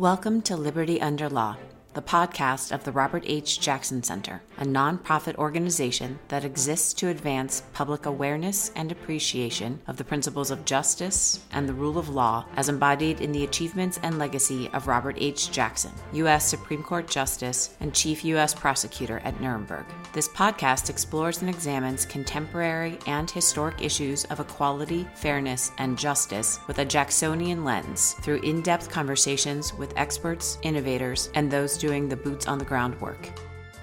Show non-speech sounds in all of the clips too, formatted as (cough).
Welcome to Liberty Under Law the podcast of the Robert H. Jackson Center, a nonprofit organization that exists to advance public awareness and appreciation of the principles of justice and the rule of law as embodied in the achievements and legacy of Robert H. Jackson, U.S. Supreme Court Justice and Chief U.S. Prosecutor at Nuremberg. This podcast explores and examines contemporary and historic issues of equality, fairness, and justice with a Jacksonian lens through in depth conversations with experts, innovators, and those doing the boots on the ground work.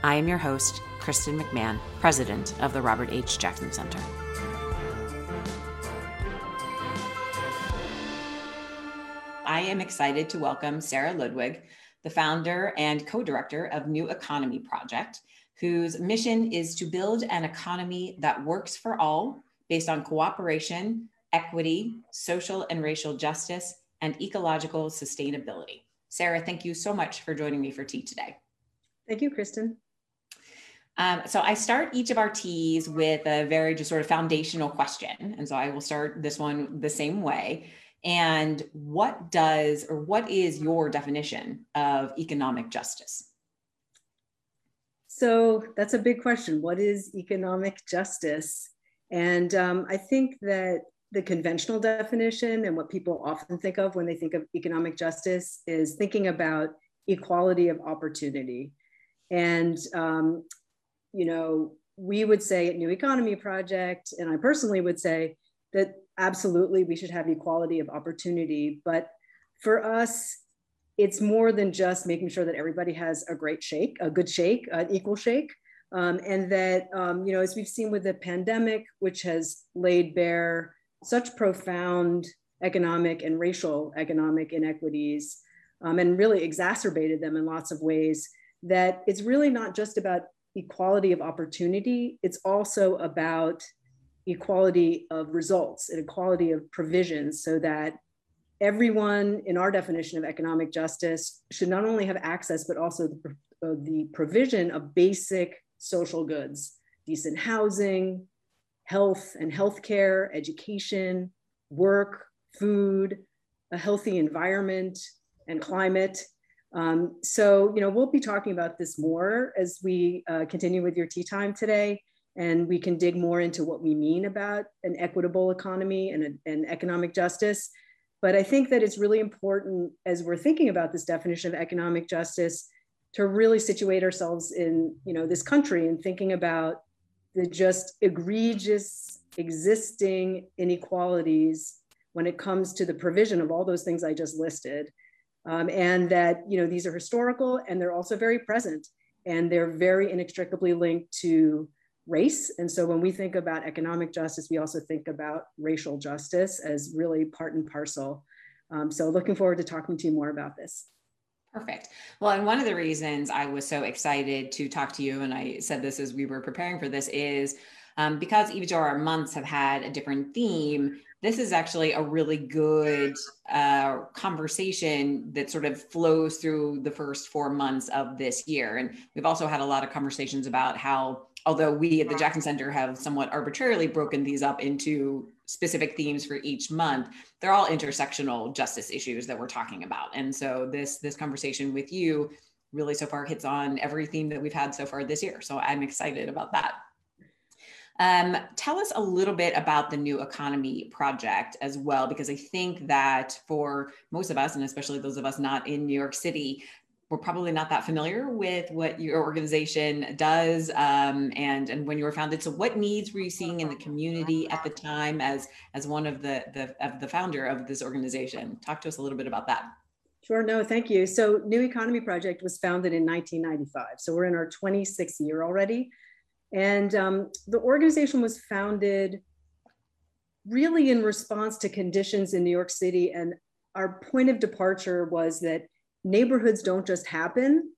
I am your host, Kristen McMahon, president of the Robert H. Jackson Center. I am excited to welcome Sarah Ludwig, the founder and co director of New Economy Project, whose mission is to build an economy that works for all based on cooperation, equity, social and racial justice, and ecological sustainability. Sarah, thank you so much for joining me for tea today. Thank you, Kristen. Um, so I start each of our teas with a very just sort of foundational question. And so I will start this one the same way. And what does or what is your definition of economic justice? So that's a big question. What is economic justice? And um, I think that the conventional definition and what people often think of when they think of economic justice is thinking about equality of opportunity. And, um, you know, we would say at New Economy Project, and I personally would say that absolutely we should have equality of opportunity. But for us, it's more than just making sure that everybody has a great shake, a good shake, an equal shake. Um, and that, um, you know, as we've seen with the pandemic, which has laid bare such profound economic and racial economic inequities um, and really exacerbated them in lots of ways that it's really not just about equality of opportunity, it's also about equality of results and equality of provisions so that everyone in our definition of economic justice should not only have access but also the, uh, the provision of basic social goods decent housing health and healthcare, education, work, food, a healthy environment, and climate. Um, so, you know, we'll be talking about this more as we uh, continue with your tea time today, and we can dig more into what we mean about an equitable economy and, a, and economic justice. But I think that it's really important as we're thinking about this definition of economic justice to really situate ourselves in, you know, this country and thinking about the just egregious existing inequalities when it comes to the provision of all those things I just listed. Um, and that you know these are historical and they're also very present and they're very inextricably linked to race. And so when we think about economic justice, we also think about racial justice as really part and parcel. Um, so looking forward to talking to you more about this. Perfect. Well, and one of the reasons I was so excited to talk to you, and I said this as we were preparing for this, is um, because each of our months have had a different theme. This is actually a really good uh, conversation that sort of flows through the first four months of this year. And we've also had a lot of conversations about how, although we at the Jackson Center have somewhat arbitrarily broken these up into specific themes for each month they're all intersectional justice issues that we're talking about. And so this this conversation with you really so far hits on every theme that we've had so far this year. So i'm excited about that. Um, tell us a little bit about the new economy project as well, because I think that for most of us, and especially those of us not in New York City, we're probably not that familiar with what your organization does um, and and when you were founded. So what needs were you seeing in the community at the time as as one of the the of the founder of this organization? Talk to us a little bit about that. Sure no thank you. So new economy project was founded in 1995 so we're in our 26th year already. And um, the organization was founded really in response to conditions in new york city and our point of departure was that neighborhoods don't just happen,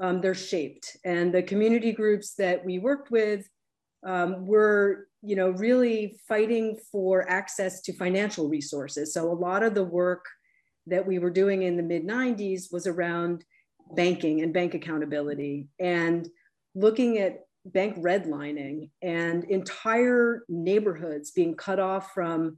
um, they're shaped. And the community groups that we worked with um, were you know, really fighting for access to financial resources. So a lot of the work that we were doing in the mid 90s was around banking and bank accountability and looking at bank redlining and entire neighborhoods being cut off from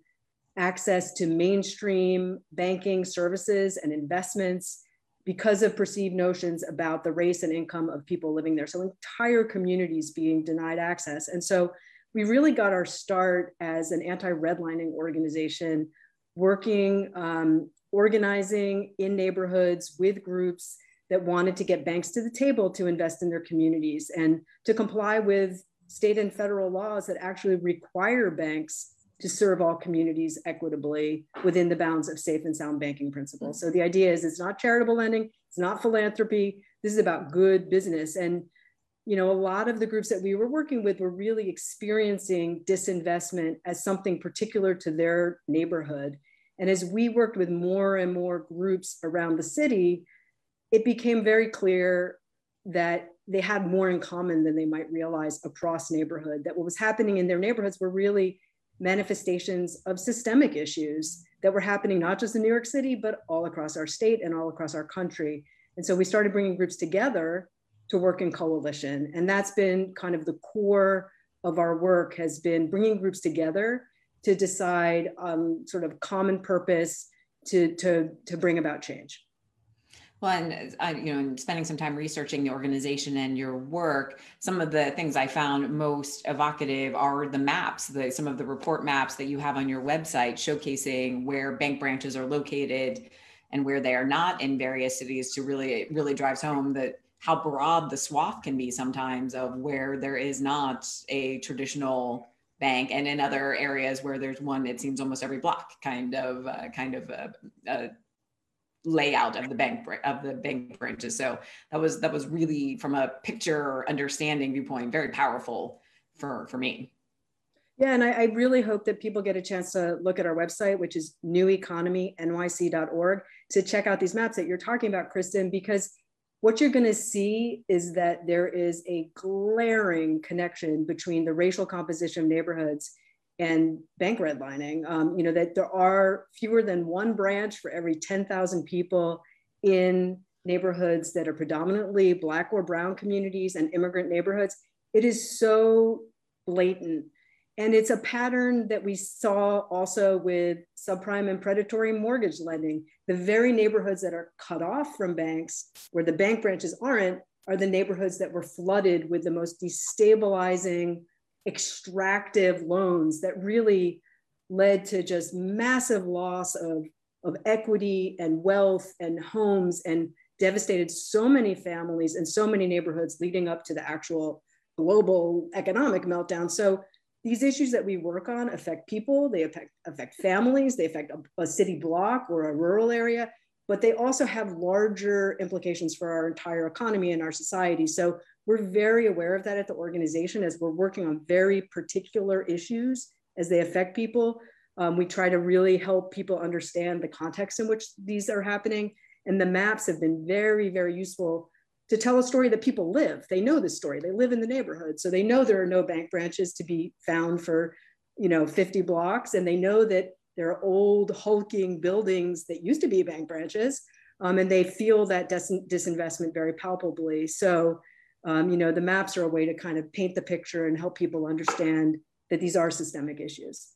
access to mainstream banking services and investments because of perceived notions about the race and income of people living there. So entire communities being denied access. And so we really got our start as an anti-redlining organization, working, um, organizing in neighborhoods with groups that wanted to get banks to the table to invest in their communities and to comply with state and federal laws that actually require banks to serve all communities equitably within the bounds of safe and sound banking principles. So the idea is it's not charitable lending, it's not philanthropy. This is about good business. And you know, a lot of the groups that we were working with were really experiencing disinvestment as something particular to their neighborhood. And as we worked with more and more groups around the city, it became very clear that they had more in common than they might realize across neighborhood, that what was happening in their neighborhoods were really manifestations of systemic issues that were happening not just in New York City, but all across our state and all across our country. And so we started bringing groups together to work in coalition. And that's been kind of the core of our work has been bringing groups together to decide um, sort of common purpose to, to, to bring about change. Well, and I, you know, spending some time researching the organization and your work, some of the things I found most evocative are the maps, the some of the report maps that you have on your website showcasing where bank branches are located and where they are not in various cities to really really drives home that how broad the swath can be sometimes of where there is not a traditional bank and in other areas where there's one it seems almost every block kind of uh, kind of uh, uh, layout of the bank of the bank branches. So that was that was really from a picture understanding viewpoint very powerful for for me. Yeah, and I, I, really hope that people get a chance to look at our website, which is neweconomynyc.org, to check out these maps that you're talking about, Kristen, because what you're going to see is that there is a glaring connection between the racial composition of neighborhoods and bank redlining. Um, you know, that there are fewer than one branch for every 10,000 people in neighborhoods that are predominantly Black or Brown communities and immigrant neighborhoods. It is so blatant. And it's a pattern that we saw also with subprime and predatory mortgage lending. The very neighborhoods that are cut off from banks, where the bank branches aren't, are the neighborhoods that were flooded with the most destabilizing extractive loans that really led to just massive loss of, of equity and wealth and homes and devastated so many families and so many neighborhoods leading up to the actual global economic meltdown. So these issues that we work on affect people, they affect, affect families, they affect a, a city block or a rural area, but they also have larger implications for our entire economy and our society. So we're very aware of that at the organization as we're working on very particular issues as they affect people. Um, we try to really help people understand the context in which these are happening. And the maps have been very, very useful to tell a story that people live. They know this story. They live in the neighborhood. So they know there are no bank branches to be found for, you know, 50 blocks. And they know that there are old hulking buildings that used to be bank branches. Um, and they feel that dis disinvestment very palpably. So um, you know, the maps are a way to kind of paint the picture and help people understand that these are systemic issues.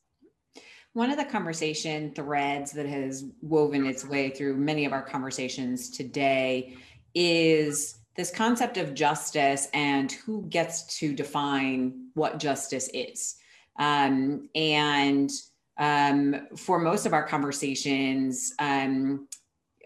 One of the conversation threads that has woven its way through many of our conversations today is this concept of justice and who gets to define what justice is. Um, and um, for most of our conversations, um,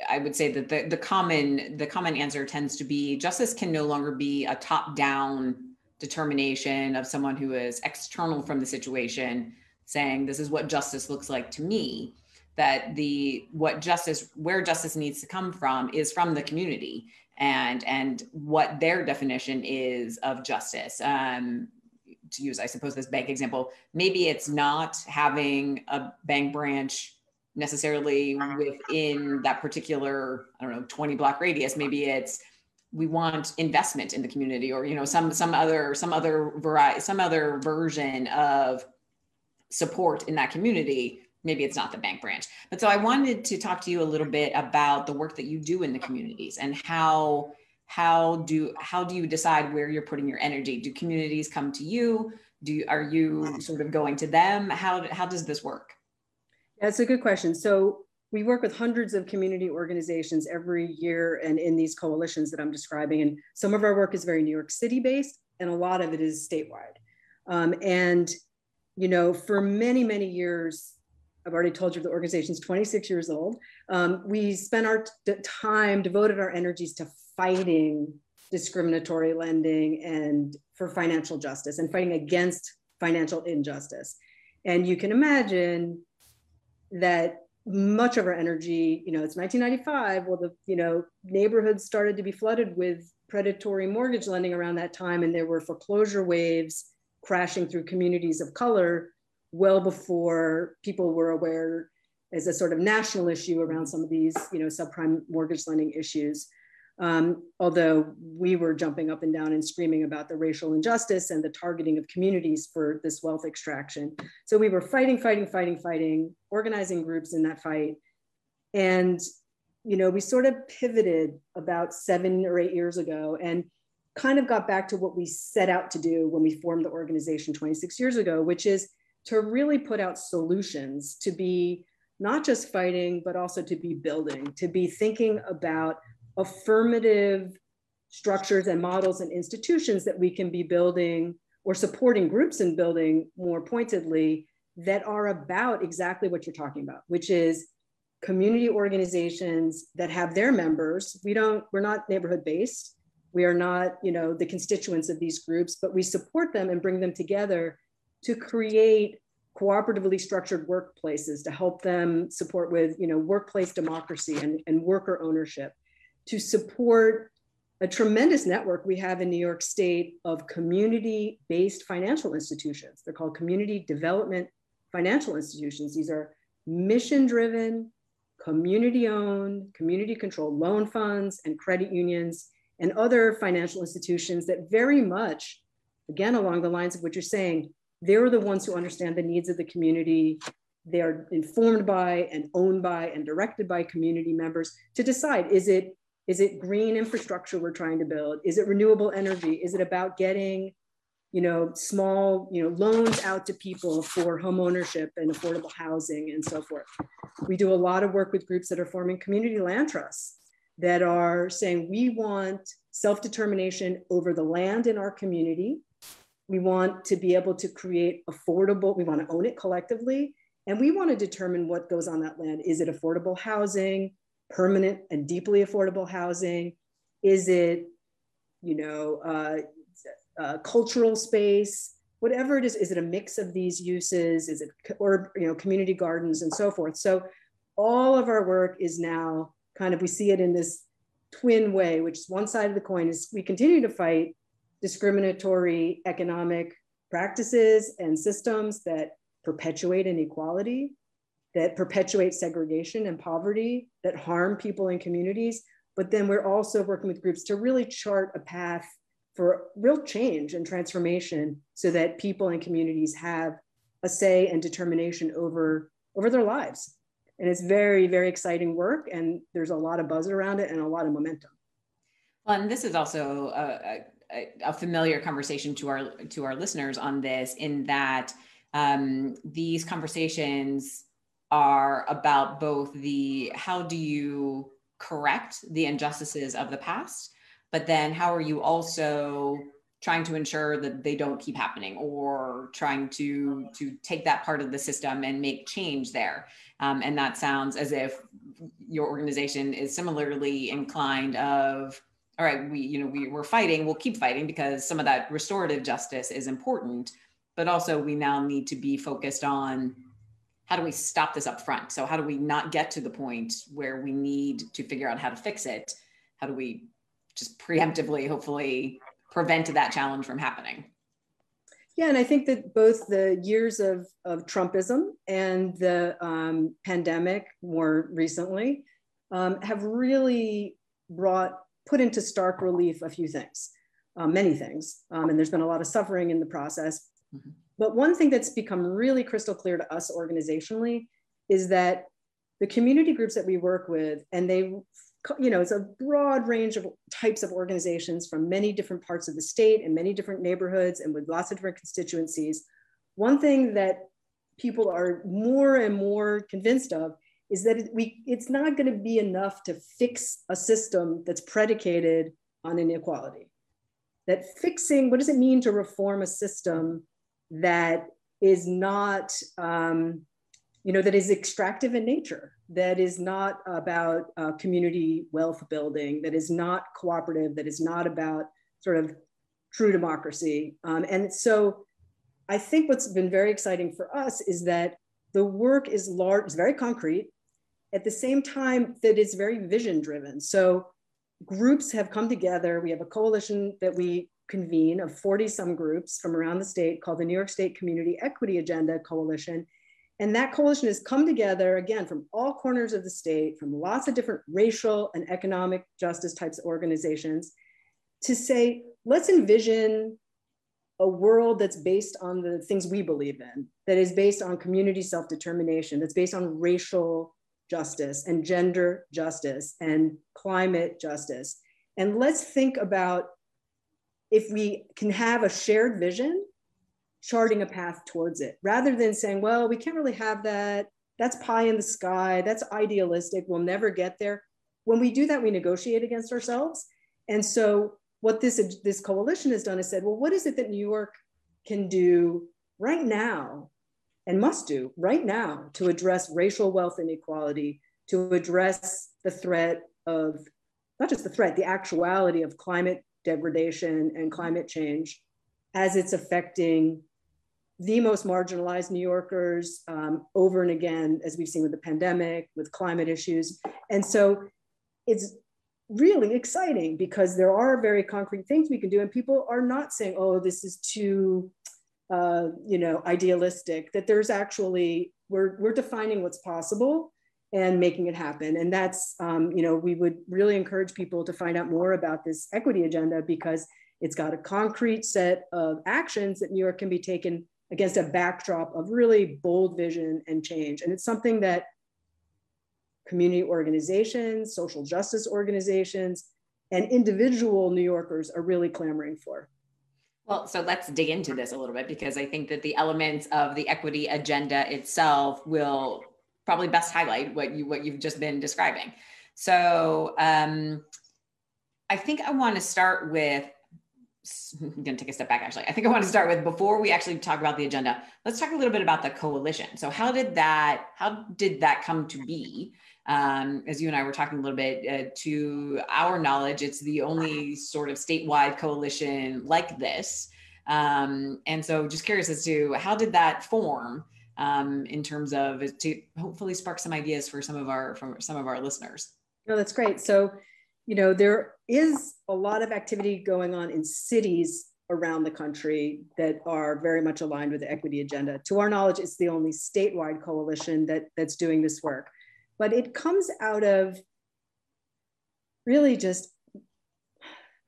I would say that the, the common the common answer tends to be justice can no longer be a top down determination of someone who is external from the situation saying this is what justice looks like to me. That the what justice where justice needs to come from is from the community and and what their definition is of justice. Um, to use i suppose this bank example maybe it's not having a bank branch necessarily within that particular i don't know 20 block radius maybe it's we want investment in the community or you know some some other some other variety some other version of support in that community maybe it's not the bank branch but so i wanted to talk to you a little bit about the work that you do in the communities and how how do how do you decide where you're putting your energy? Do communities come to you? Do are you sort of going to them? How how does this work? That's a good question. So we work with hundreds of community organizations every year and in these coalitions that I'm describing. And some of our work is very New York City based, and a lot of it is statewide. Um, and, you know, for many, many years, I've already told you the organization's 26 years old. Um, we spent our time, devoted our energies to fighting discriminatory lending and for financial justice and fighting against financial injustice. And you can imagine that much of our energy, you know, it's 1995. Well, the you know neighborhoods started to be flooded with predatory mortgage lending around that time, and there were foreclosure waves crashing through communities of color well before people were aware as a sort of national issue around some of these, you know, subprime mortgage lending issues. Um, although we were jumping up and down and screaming about the racial injustice and the targeting of communities for this wealth extraction. So we were fighting, fighting, fighting, fighting, organizing groups in that fight. And, you know, we sort of pivoted about seven or eight years ago and kind of got back to what we set out to do when we formed the organization 26 years ago, which is to really put out solutions to be not just fighting, but also to be building, to be thinking about affirmative structures and models and institutions that we can be building or supporting groups in building more pointedly that are about exactly what you're talking about, which is community organizations that have their members. We don't, we're not neighborhood based. We are not, you know, the constituents of these groups, but we support them and bring them together to create cooperatively structured workplaces to help them support with, you know, workplace democracy and, and worker ownership to support a tremendous network we have in New York State of community based financial institutions. They're called community development financial institutions. These are mission driven, community owned, community controlled loan funds and credit unions and other financial institutions that very much, again, along the lines of what you're saying, they're the ones who understand the needs of the community. They are informed by and owned by and directed by community members to decide is it is it green infrastructure we're trying to build? Is it renewable energy? Is it about getting, you know, small, you know, loans out to people for home ownership and affordable housing and so forth? We do a lot of work with groups that are forming community land trusts that are saying we want self-determination over the land in our community. We want to be able to create affordable, we want to own it collectively, and we want to determine what goes on that land. Is it affordable housing? Permanent and deeply affordable housing? Is it, you know, uh, uh, cultural space? Whatever it is, is it a mix of these uses? Is it, or, you know, community gardens and so forth? So all of our work is now kind of, we see it in this twin way, which is one side of the coin is we continue to fight discriminatory economic practices and systems that perpetuate inequality that perpetuate segregation and poverty, that harm people and communities. But then we're also working with groups to really chart a path for real change and transformation so that people and communities have a say and determination over, over their lives. And it's very, very exciting work. And there's a lot of buzz around it and a lot of momentum. Well, and this is also a, a, a familiar conversation to our to our listeners on this, in that um, these conversations are about both the how do you correct the injustices of the past, but then how are you also trying to ensure that they don't keep happening or trying to to take that part of the system and make change there. Um, and that sounds as if your organization is similarly inclined of all right we you know we, we're fighting we'll keep fighting because some of that restorative justice is important but also we now need to be focused on how do we stop this up front? So how do we not get to the point where we need to figure out how to fix it? How do we just preemptively, hopefully, prevent that challenge from happening? Yeah, and I think that both the years of, of Trumpism and the um, pandemic more recently um, have really brought, put into stark relief a few things, um, many things. Um, and there's been a lot of suffering in the process. Mm-hmm. But one thing that's become really crystal clear to us organizationally is that the community groups that we work with, and they you know, it's a broad range of types of organizations from many different parts of the state and many different neighborhoods and with lots of different constituencies. One thing that people are more and more convinced of is that we, it's not going to be enough to fix a system that's predicated on inequality. That fixing, what does it mean to reform a system that is not, um, you know, that is extractive in nature, that is not about uh, community wealth building, that is not cooperative, that is not about sort of true democracy. Um, and so I think what's been very exciting for us is that the work is large, it's very concrete, at the same time that it's very vision driven. So groups have come together. We have a coalition that we convene of 40 some groups from around the state called the New York State Community Equity Agenda Coalition. And that coalition has come together again from all corners of the state, from lots of different racial and economic justice types of organizations to say, let's envision a world that's based on the things we believe in, that is based on community self determination, that's based on racial justice and gender justice and climate justice. And let's think about if we can have a shared vision, charting a path towards it, rather than saying, well, we can't really have that. That's pie in the sky. That's idealistic. We'll never get there. When we do that, we negotiate against ourselves. And so, what this, this coalition has done is said, well, what is it that New York can do right now and must do right now to address racial wealth inequality, to address the threat of not just the threat, the actuality of climate degradation and climate change as it's affecting the most marginalized New Yorkers um, over and again, as we've seen with the pandemic, with climate issues. And so it's really exciting because there are very concrete things we can do, and people are not saying, oh, this is too uh, you know, idealistic, that there's actually, we're, we're defining what's possible and making it happen. And that's, um, you know, we would really encourage people to find out more about this equity agenda because it's got a concrete set of actions that New York can be taken against a backdrop of really bold vision and change. And it's something that community organizations, social justice organizations, and individual New Yorkers are really clamoring for. Well, so let's dig into this a little bit because I think that the elements of the equity agenda itself will probably best highlight what you what you've just been describing. So um, I think I want to start with. I'm going to take a step back. Actually, I think I want to start with before we actually talk about the agenda. Let's talk a little bit about the coalition. So how did that how did that come to be? Um, as you and I were talking a little bit, uh, to our knowledge, it's the only sort of statewide coalition like this. Um, and so, just curious as to how did that form um, in terms of to hopefully spark some ideas for some of our from some of our listeners. No, that's great. So, you know, there is a lot of activity going on in cities around the country that are very much aligned with the equity agenda. To our knowledge, it's the only statewide coalition that that's doing this work but it comes out of really just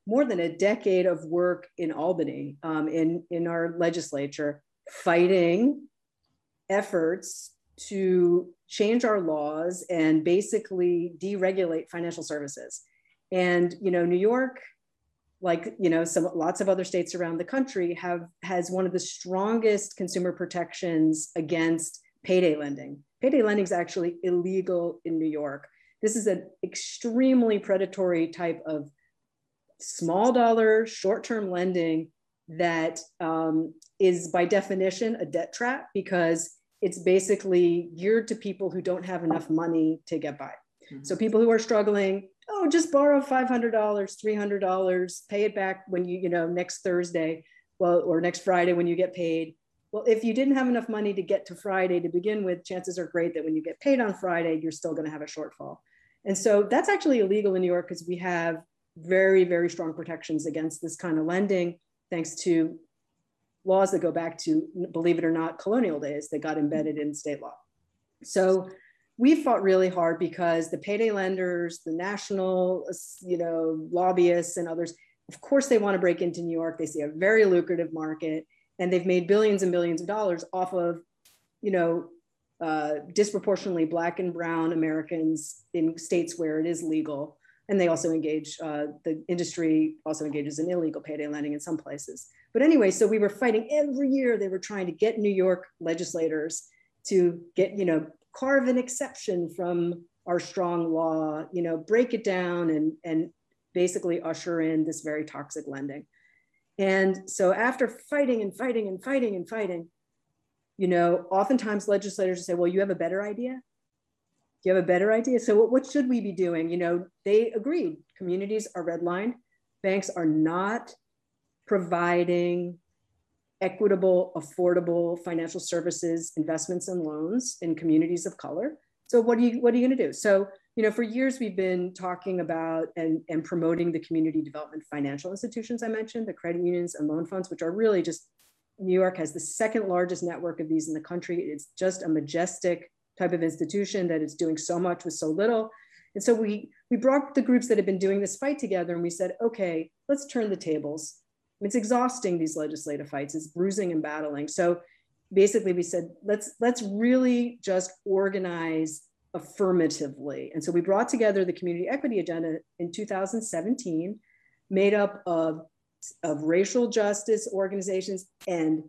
more than a decade of work in Albany, um, in, in our legislature, fighting efforts to change our laws and basically deregulate financial services. And you know, New York, like you know, some lots of other states around the country have has one of the strongest consumer protections against payday lending. Payday lending is actually illegal in New York. This is an extremely predatory type of small dollar, short term lending that um, is by definition a debt trap because it's basically geared to people who don't have enough money to get by. Mm-hmm. So people who are struggling, oh, just borrow $500, $300, pay it back when you, you know, next Thursday, well, or next Friday when you get paid. Well, if you didn't have enough money to get to Friday to begin with, chances are great that when you get paid on Friday, you're still going to have a shortfall. And so that's actually illegal in New York because we have very, very strong protections against this kind of lending, thanks to laws that go back to, believe it or not, colonial days that got embedded in state law. So we fought really hard because the payday lenders, the national, you know, lobbyists and others, of course, they want to break into New York. They see a very lucrative market and they've made billions and billions of dollars off of, you know, uh, disproportionately black and brown Americans in states where it is legal. and they also engage, uh, the industry also engages in illegal payday lending in some places. But anyway, so we were fighting every year. They were trying to get New York legislators to get, you know, carve an exception from our strong law, you know, break it down and, and basically usher in this very toxic lending. And so after fighting and fighting and fighting and fighting, you know, oftentimes legislators say, well, you have a better idea? You have a better idea? So what, what should we be doing? You know, they agreed. Communities are redlined. Banks are not providing equitable, affordable financial services, investments, and loans in communities of color. So what are you what are you going to do? So you know, for years we've been talking about and, and promoting the community development financial institutions I mentioned, the credit unions and loan funds, which are really just New York has the second largest network of these in the country. It's just a majestic type of institution that is doing so much with so little. And so we, we brought the groups that have been doing this fight together and we said, okay, let's turn the tables. It's exhausting, these legislative fights, it's bruising and battling. So basically we said, let's, let's really just organize affirmatively. And so we brought together the community equity agenda in 2017, made up of, of racial justice organizations and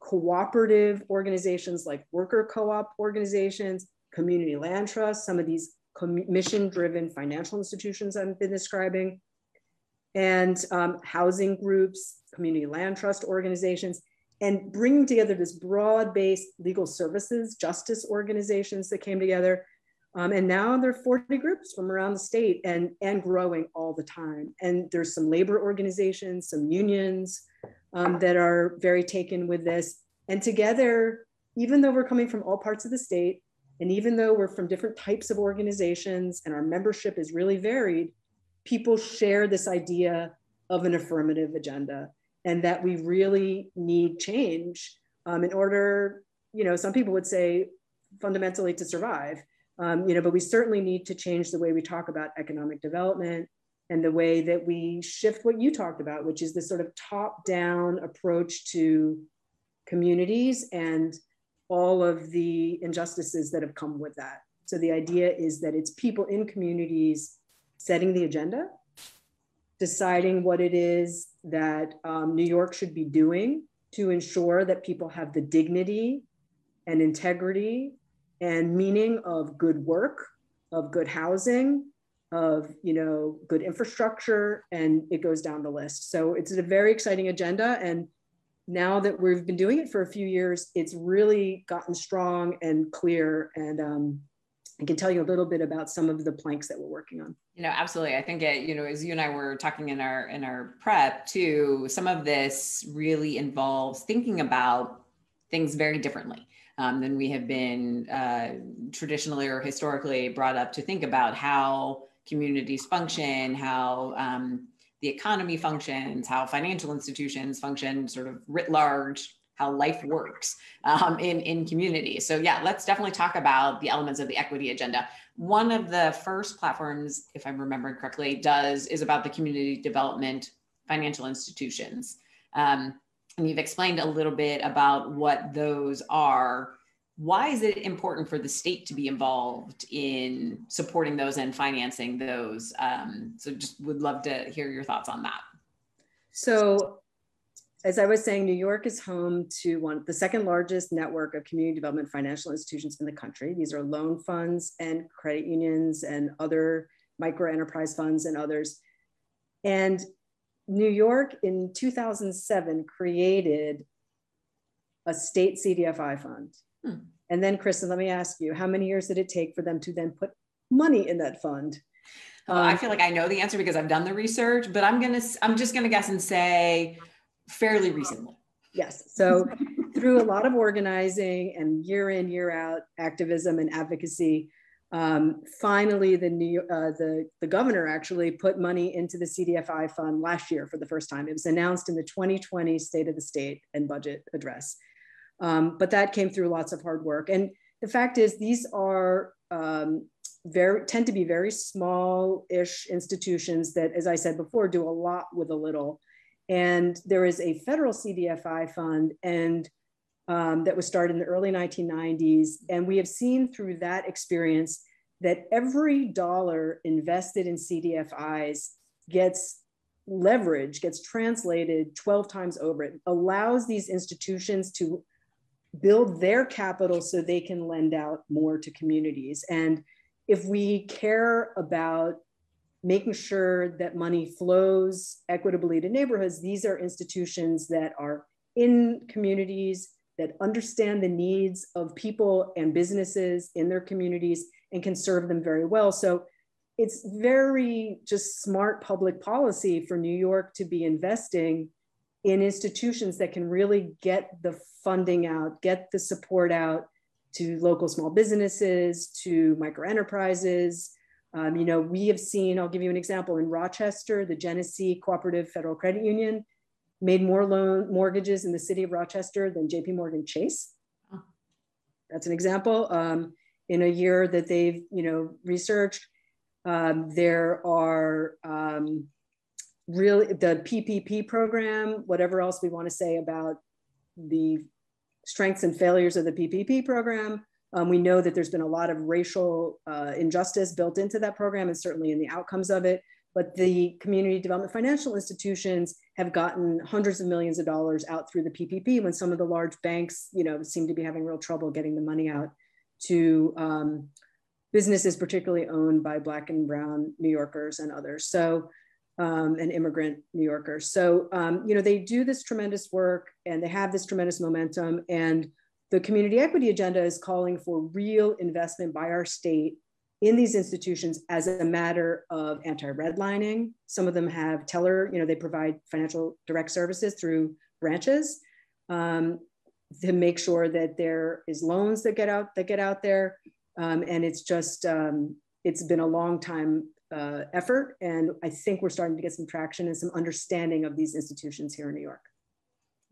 cooperative organizations like worker co-op organizations, community land trusts, some of these mission-driven financial institutions I've been describing, and um, housing groups, community land trust organizations, and bringing together this broad-based legal services, justice organizations that came together. Um, and now there are 40 groups from around the state and, and growing all the time. And there's some labor organizations, some unions, um, that are very taken with this. And together, even though we're coming from all parts of the state, and even though we're from different types of organizations and our membership is really varied, people share this idea of an affirmative agenda and that we really need change um, in order, you know, some people would say fundamentally to survive, um, you know, but we certainly need to change the way we talk about economic development and the way that we shift what you talked about, which is this sort of top down approach to communities and all of the injustices that have come with that. So the idea is that it's people in communities setting the agenda, deciding what it is that um, New York should be doing to ensure that people have the dignity and integrity and meaning of good work, of good housing, of you know good infrastructure and it goes down the list. So it's a very exciting agenda and now that we've been doing it for a few years it's really gotten strong and clear and um, i can tell you a little bit about some of the planks that we're working on. You know absolutely. I think it you know as you and i were talking in our in our prep too some of this really involves thinking about things very differently um, than we have been uh, traditionally or historically brought up to think about how communities function, how um, the economy functions, how financial institutions function, sort of writ large, how life works um, in, in communities. So yeah, let's definitely talk about the elements of the equity agenda. One of the first platforms, if I'm remembering correctly, does is about the community development financial institutions. Um, and you've explained a little bit about what those are why is it important for the state to be involved in supporting those and financing those? Um, so just would love to hear your thoughts on that. So as I was saying, New York is home to one the second largest network of community development financial institutions in the country. These are loan funds and credit unions and other micro enterprise funds and others. And New York in 2007 created a state CDFI fund. Hmm. And then, Kristen, let me ask you, how many years did it take for them to then put money in that fund? Um, I feel like I know the answer because I've done the research, but I'm gonna, I'm just gonna guess and say fairly recently. Yes. So through a lot of organizing and year in, year out activism and advocacy, um, finally the new uh, the the governor actually put money into the CDFI fund last year for the first time. It was announced in the 2020 State of the State and Budget Address. Um, but that came through lots of hard work. And the fact is, these are um, very tend to be very small-ish institutions that, as I said before, do a lot with a little. And there is a federal CDFI fund, and um, that was started in the early 1990s. And we have seen through that experience that every dollar invested in CDFIs gets leverage, gets translated 12 times over. It allows these institutions to build their capital so they can lend out more to communities. And if we care about making sure that money flows equitably to neighborhoods, these are institutions that are in communities that understand the needs of people and businesses in their communities and can serve them very well. So it's very just smart public policy for New York to be investing in institutions that can really get the funding out, get the support out to local small businesses, to micro enterprises. Um, you know, we have seen, I'll give you an example in Rochester, the Genesee Cooperative Federal Credit Union made more loan mortgages in the city of Rochester than JP Morgan Chase. That's an example. Um, in a year that they've, you know, researched, um, there are um, really the PPP program, whatever else we want to say about the strengths and failures of the PPP program. Um, we know that there's been a lot of racial uh, injustice built into that program and certainly in the outcomes of it. But the community development financial institutions have gotten hundreds of millions of dollars out through the PPP when some of the large banks, you know, seem to be having real trouble getting the money out to um, businesses, particularly owned by Black and Brown New Yorkers and others. So um, and immigrant New Yorkers. So, um, you know, they do this tremendous work and they have this tremendous momentum. And the community equity agenda is calling for real investment by our state in these institutions as a matter of anti-redlining. Some of them have teller, you know, they provide financial direct services through branches um, to make sure that there is loans that get out that get out there. Um, and it's just, um, it's been a long time uh, effort. And I think we're starting to get some traction and some understanding of these institutions here in New York.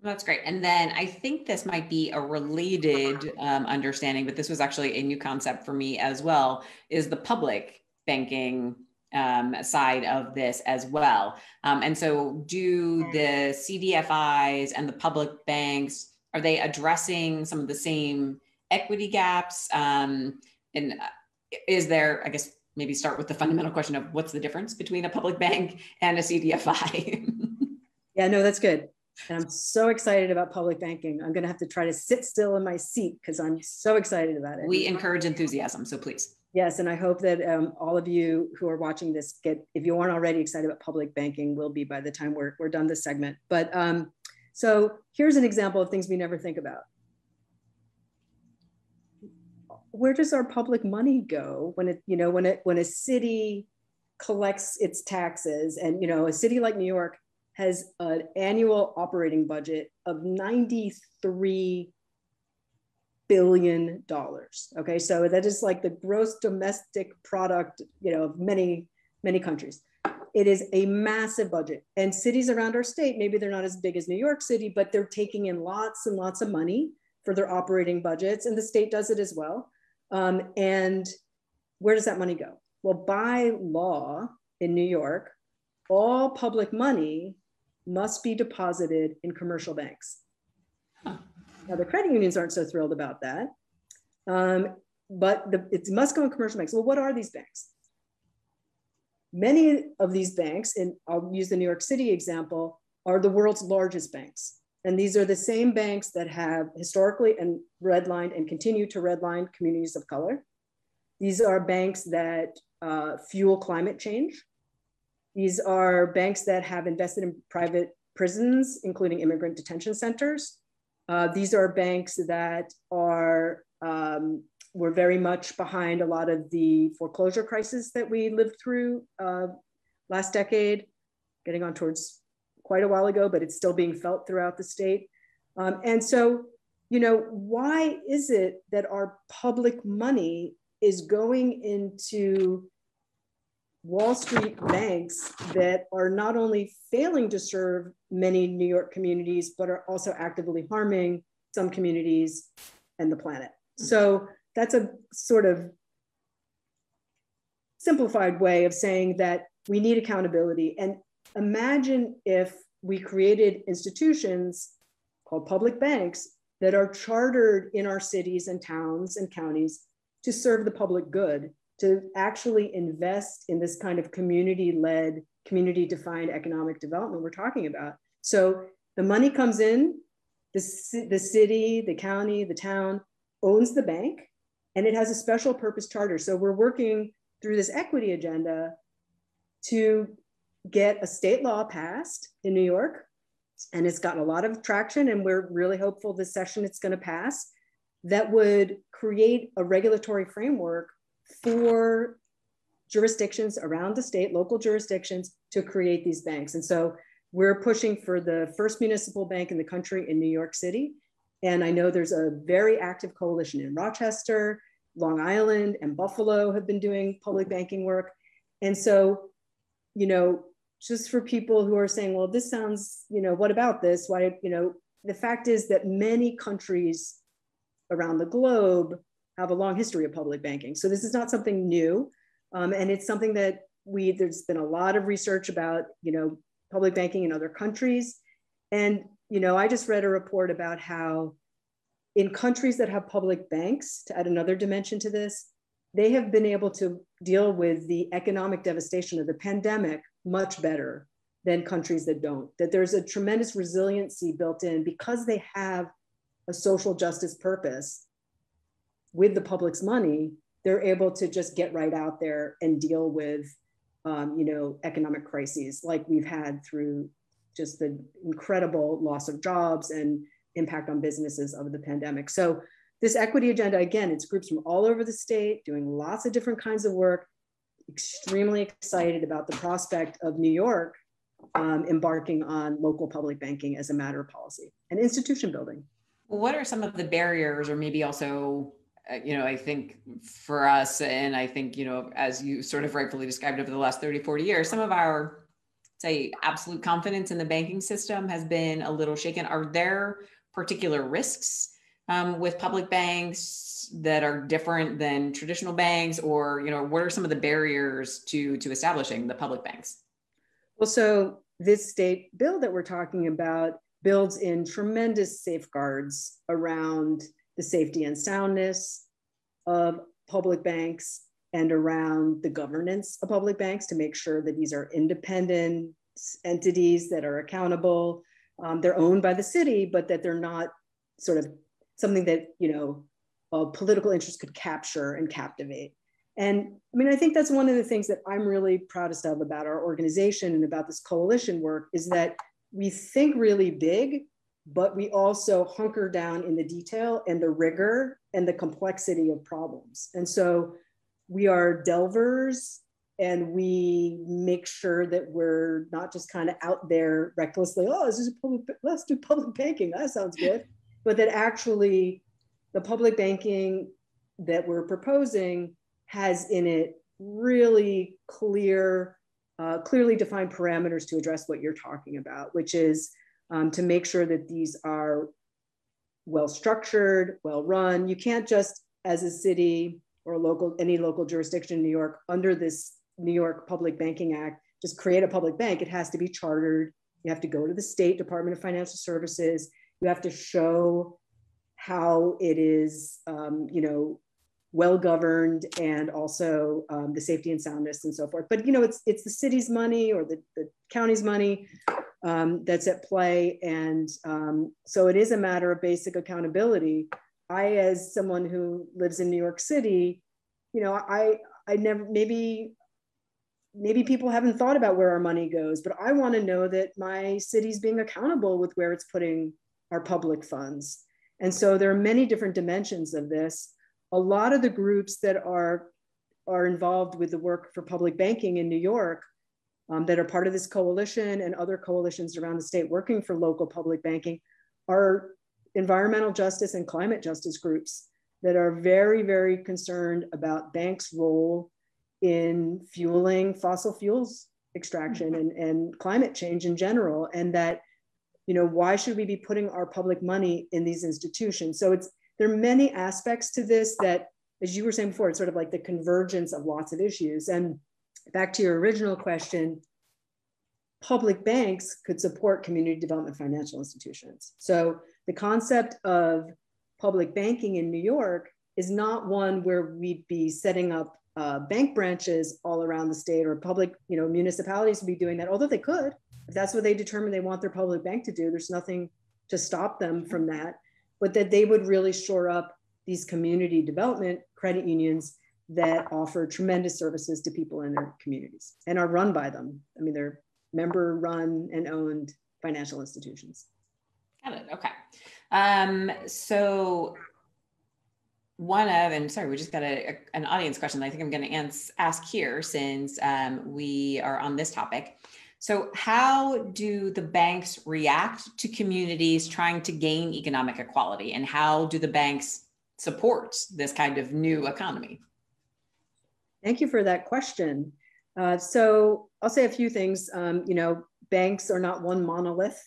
That's great. And then I think this might be a related um, understanding, but this was actually a new concept for me as well, is the public banking um, side of this as well. Um, and so do the CDFIs and the public banks, are they addressing some of the same equity gaps? Um, and uh, is there, I guess, maybe start with the fundamental question of what's the difference between a public bank and a CDFI? (laughs) yeah, no, that's good. And I'm so excited about public banking. I'm going to have to try to sit still in my seat because I'm so excited about it. We encourage enthusiasm, so please. Yes, and I hope that um, all of you who are watching this get, if you aren't already excited about public banking, will be by the time we're, we're done this segment. But um, so here's an example of things we never think about where does our public money go when it you know when it when a city collects its taxes and you know a city like new york has an annual operating budget of 93 billion dollars. Okay so that is like the gross domestic product you know of many many countries. It is a massive budget and cities around our state maybe they're not as big as new york city but they're taking in lots and lots of money for their operating budgets and the state does it as well. Um, and where does that money go? Well, by law in New York, all public money must be deposited in commercial banks. Now, the credit unions aren't so thrilled about that, um, but the, it must go in commercial banks. Well, what are these banks? Many of these banks, and I'll use the New York City example, are the world's largest banks. And these are the same banks that have historically and redlined and continue to redline communities of color. These are banks that uh, fuel climate change. These are banks that have invested in private prisons, including immigrant detention centers. Uh, these are banks that are um, were very much behind a lot of the foreclosure crisis that we lived through uh, last decade, getting on towards quite a while ago, but it's still being felt throughout the state. Um, and so, you know, why is it that our public money is going into Wall Street banks that are not only failing to serve many New York communities, but are also actively harming some communities and the planet? Hmm. So that's a sort of simplified way of saying that we need accountability. And imagine if we created institutions called public banks that are chartered in our cities and towns and counties to serve the public good to actually invest in this kind of community led, community defined economic development we're talking about. So the money comes in, the, the city, the county, the town owns the bank, and it has a special purpose charter. So we're working through this equity agenda to get a state law passed in New York. And it's gotten a lot of traction, and we're really hopeful this session it's going to pass that would create a regulatory framework for jurisdictions around the state, local jurisdictions, to create these banks. And so we're pushing for the first municipal bank in the country in New York City. And I know there's a very active coalition in Rochester, Long Island, and Buffalo have been doing public banking work. And so, you know, just for people who are saying, well, this sounds, you know, what about this? Why, you know, the fact is that many countries around the globe have a long history of public banking. So this is not something new. Um, and it's something that we, there's been a lot of research about, you know, public banking in other countries. And, you know, I just read a report about how in countries that have public banks, to add another dimension to this, they have been able to deal with the economic devastation of the pandemic much better than countries that don't. That there's a tremendous resiliency built in because they have a social justice purpose with the public's money, they're able to just get right out there and deal with, um, you know, economic crises like we've had through just the incredible loss of jobs and impact on businesses of the pandemic. So this equity agenda, again, it's groups from all over the state doing lots of different kinds of work, extremely excited about the prospect of New York um, embarking on local public banking as a matter of policy and institution building. What are some of the barriers, or maybe also, you know, I think for us, and I think, you know, as you sort of rightfully described over the last 30, 40 years, some of our, say, absolute confidence in the banking system has been a little shaken. Are there particular risks um, with public banks that are different than traditional banks, or, you know, what are some of the barriers to to establishing the public banks? Well, so this state bill that we're talking about builds in tremendous safeguards around the safety and soundness of public banks and around the governance of public banks to make sure that these are independent entities that are accountable. Um, they're owned by the city, but that they're not sort of something that, you know, political interest could capture and captivate. And I mean, I think that's one of the things that I'm really proudest of about our organization and about this coalition work is that we think really big, but we also hunker down in the detail and the rigor and the complexity of problems. And so we are delvers and we make sure that we're not just kind of out there recklessly, oh, this is public, let's do public banking. That sounds good. (laughs) But that actually the public banking that we're proposing has in it really clear uh, clearly defined parameters to address what you're talking about, which is um, to make sure that these are well structured, well run. You can't just, as a city or a local, any local jurisdiction in New York, under this New York Public Banking Act, just create a public bank. It has to be chartered. You have to go to the State Department of Financial Services. You have to show how it is, um, you know, well governed and also um, the safety and soundness and so forth. But you know, it's it's the city's money or the, the county's money um, that's at play, and um, so it is a matter of basic accountability. I, as someone who lives in New York City, you know, I I never maybe maybe people haven't thought about where our money goes, but I want to know that my city's being accountable with where it's putting our public funds. And so there are many different dimensions of this a lot of the groups that are are involved with the work for public banking in New York um, that are part of this coalition and other coalitions around the state working for local public banking are environmental justice and climate justice groups that are very, very concerned about banks' role in fueling fossil fuels extraction and, and climate change in general. And that, you know, why should we be putting our public money in these institutions? So it's there are many aspects to this that, as you were saying before, it's sort of like the convergence of lots of issues. And back to your original question, public banks could support community development financial institutions. So the concept of public banking in New York is not one where we'd be setting up uh, bank branches all around the state or public, you know, municipalities would be doing that, although they could, if that's what they determine they want their public bank to do, there's nothing to stop them from that, but that they would really shore up these community development credit unions that offer tremendous services to people in their communities and are run by them. I mean, they're member run and owned financial institutions. Got it. Okay. Um, so one of, and sorry, we just got a, a, an audience question I think I'm going to ask here since um, we are on this topic. So, how do the banks react to communities trying to gain economic equality, and how do the banks support this kind of new economy? Thank you for that question. Uh, so, I'll say a few things. Um, you know, banks are not one monolith.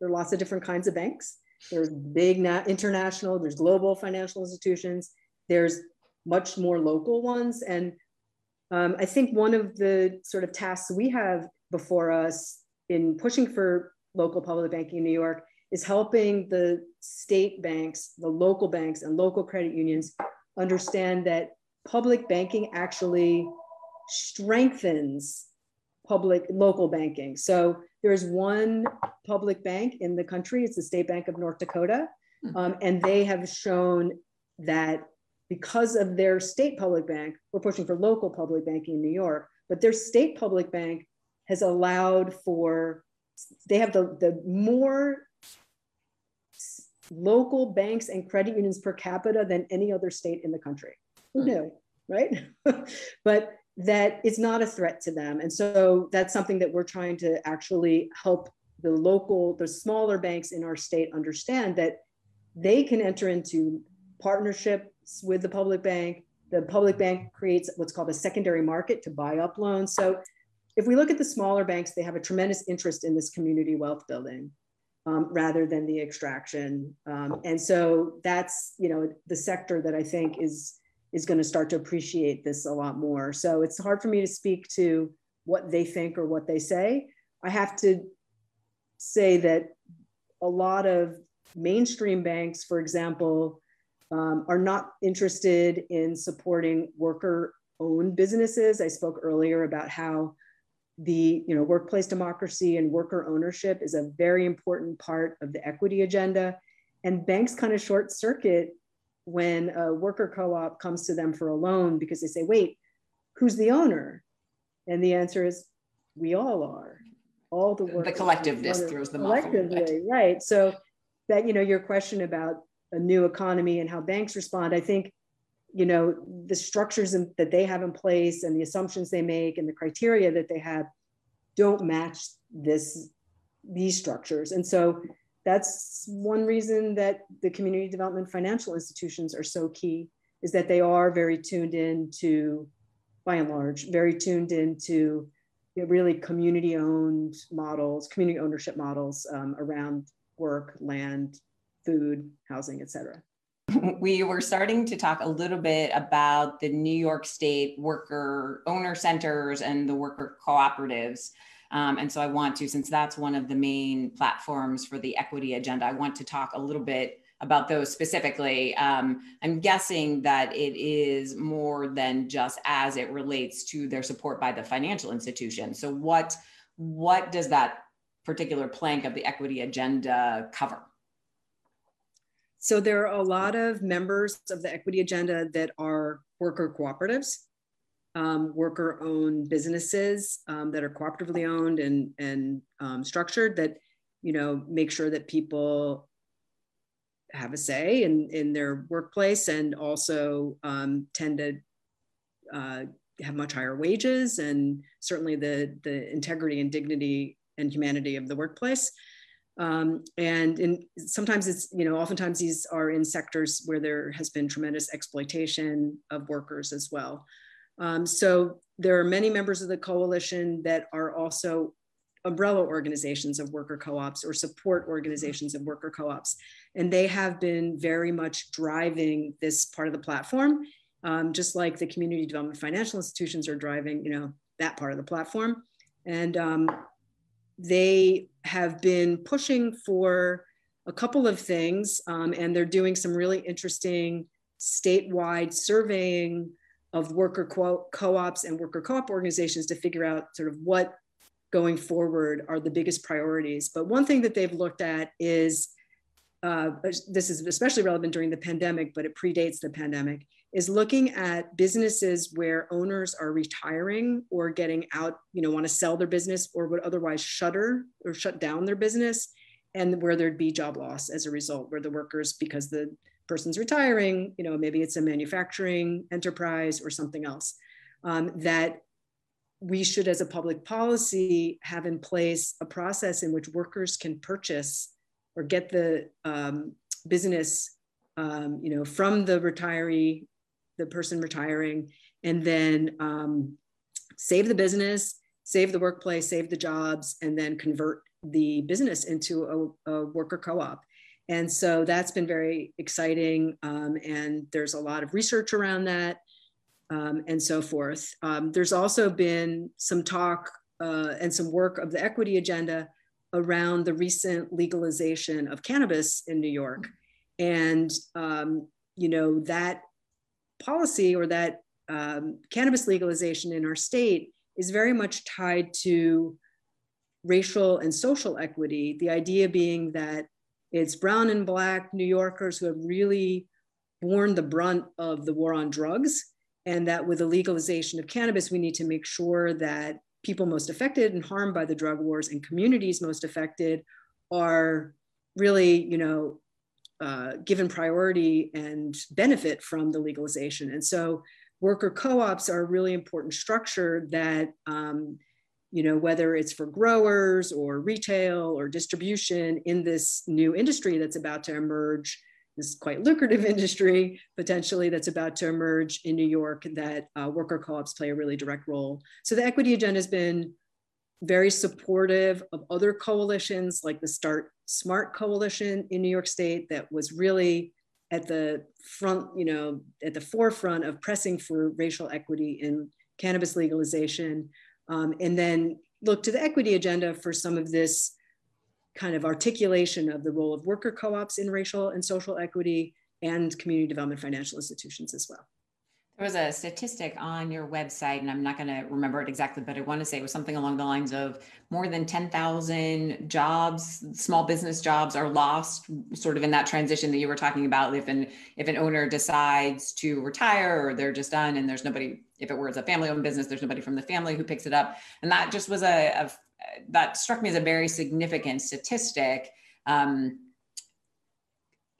There are lots of different kinds of banks. There's big international, there's global financial institutions, there's much more local ones. And um, I think one of the sort of tasks we have before us in pushing for local public banking in New York is helping the state banks, the local banks, and local credit unions understand that public banking actually strengthens public local banking. So there's one public bank in the country, it's the State Bank of North Dakota. Hmm. Um, and they have shown that because of their state public bank, we're pushing for local public banking in New York, but their state public bank has allowed for, they have the, the more local banks and credit unions per capita than any other state in the country. Who knew, right? (laughs) but that it's not a threat to them. And so that's something that we're trying to actually help the local, the smaller banks in our state understand that they can enter into partnerships with the public bank. The public bank creates what's called a secondary market to buy up loans. So if we look at the smaller banks, they have a tremendous interest in this community wealth building um, rather than the extraction. Um, and so that's, you know, the sector that I think is is going to start to appreciate this a lot more. So it's hard for me to speak to what they think or what they say. I have to say that a lot of mainstream banks, for example, um, are not interested in supporting worker owned businesses. I spoke earlier about how the you know workplace democracy and worker ownership is a very important part of the equity agenda and banks kind of short circuit when a worker co-op comes to them for a loan because they say, wait, who's the owner? And the answer is, we all are. All the work. The collectiveness throws them collectively, off right? So that you know your question about a new economy and how banks respond, I think you know the structures in, that they have in place and the assumptions they make and the criteria that they have don't match this these structures, and so that's one reason that the community development financial institutions are so key is that they are very tuned in to by and large very tuned into you know, really community owned models community ownership models um, around work land food housing etc we were starting to talk a little bit about the new york state worker owner centers and the worker cooperatives um, and so I want to, since that's one of the main platforms for the equity agenda, I want to talk a little bit about those specifically. Um, I'm guessing that it is more than just as it relates to their support by the financial institution. So what what does that particular plank of the equity agenda cover? So there are a lot of members of the equity agenda that are worker cooperatives um, worker owned businesses um, that are cooperatively owned and, and um, structured that, you know, make sure that people have a say in, in their workplace and also um, tend to uh, have much higher wages and certainly the, the integrity and dignity and humanity of the workplace. Um, and in, sometimes it's, you know, oftentimes these are in sectors where there has been tremendous exploitation of workers as well. Um, so there are many members of the coalition that are also umbrella organizations of worker co-ops or support organizations of worker co-ops. And they have been very much driving this part of the platform, um, just like the community development financial institutions are driving, you know, that part of the platform. And um, they have been pushing for a couple of things, um, and they're doing some really interesting statewide surveying of worker co- ops and worker co-op organizations to figure out sort of what going forward are the biggest priorities. But one thing that they've looked at is uh, this is especially relevant during the pandemic, but it predates the pandemic, is looking at businesses where owners are retiring or getting out, you know, want to sell their business or would otherwise shutter or shut down their business, and where there'd be job loss as a result, where the workers, because the person's retiring, you know, maybe it's a manufacturing enterprise or something else, um, that we should, as a public policy, have in place a process in which workers can purchase or get the um, business, um, you know, from the retiree, the person retiring, and then um, save the business, save the workplace, save the jobs, and then convert the business into a, a worker co-op. And so that's been very exciting. Um, and there's a lot of research around that um, and so forth. Um, there's also been some talk uh, and some work of the equity agenda around the recent legalization of cannabis in New York. And, um, you know, that policy or that um, cannabis legalization in our state is very much tied to racial and social equity. The idea being that it's brown and black New Yorkers who have really borne the brunt of the war on drugs. And that with the legalization of cannabis, we need to make sure that people most affected and harmed by the drug wars and communities most affected are really, you know, uh, given priority and benefit from the legalization. And so worker co-ops are a really important structure that, um, you know, whether it's for growers or retail or distribution in this new industry that's about to emerge, this quite lucrative (laughs) industry potentially that's about to emerge in New York that uh, worker co-ops play a really direct role. So the equity agenda has been very supportive of other coalitions like the Start Smart Coalition in New York State that was really at the front, you know, at the forefront of pressing for racial equity in cannabis legalization. Um, and then look to the equity agenda for some of this kind of articulation of the role of worker co-ops in racial and social equity and community development financial institutions as well. There was a statistic on your website, and I'm not going to remember it exactly, but I want to say it was something along the lines of more than 10,000 jobs, small business jobs, are lost, sort of in that transition that you were talking about. If an if an owner decides to retire, or they're just done, and there's nobody. If it was a family-owned business, there's nobody from the family who picks it up, and that just was a, a that struck me as a very significant statistic um,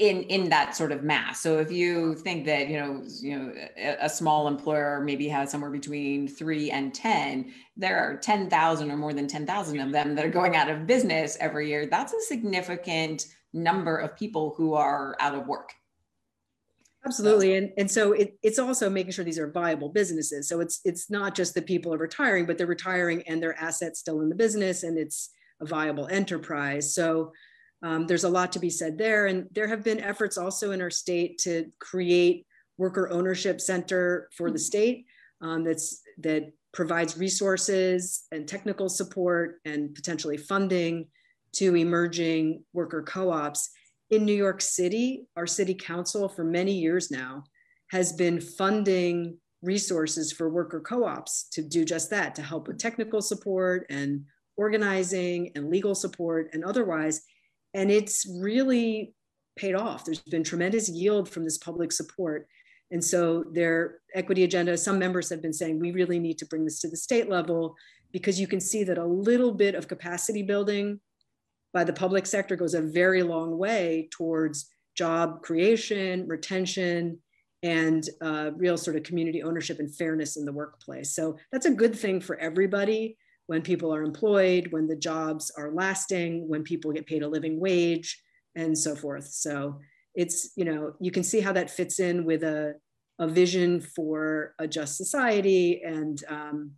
in in that sort of mass. So if you think that you know you know a, small employer maybe has somewhere between three and ten, there are ten thousand or more than ten thousand of them that are going out of business every year. That's a significant number of people who are out of work. Absolutely. And, and so it, it's also making sure these are viable businesses. So it's it's not just that people are retiring, but they're retiring and their assets still in the business and it's a viable enterprise. So um, there's a lot to be said there. And there have been efforts also in our state to create worker ownership center for the state um, that's that provides resources and technical support and potentially funding to emerging worker co-ops in New York City, our city council for many years now has been funding resources for worker co-ops to do just that, to help with technical support and organizing and legal support and otherwise. And it's really paid off. There's been tremendous yield from this public support. And so their equity agenda, some members have been saying, we really need to bring this to the state level because you can see that a little bit of capacity building by the public sector goes a very long way towards job creation, retention, and uh, real sort of community ownership and fairness in the workplace. So that's a good thing for everybody when people are employed, when the jobs are lasting, when people get paid a living wage, and so forth. So it's, you know, you can see how that fits in with a, a vision for a just society and, um,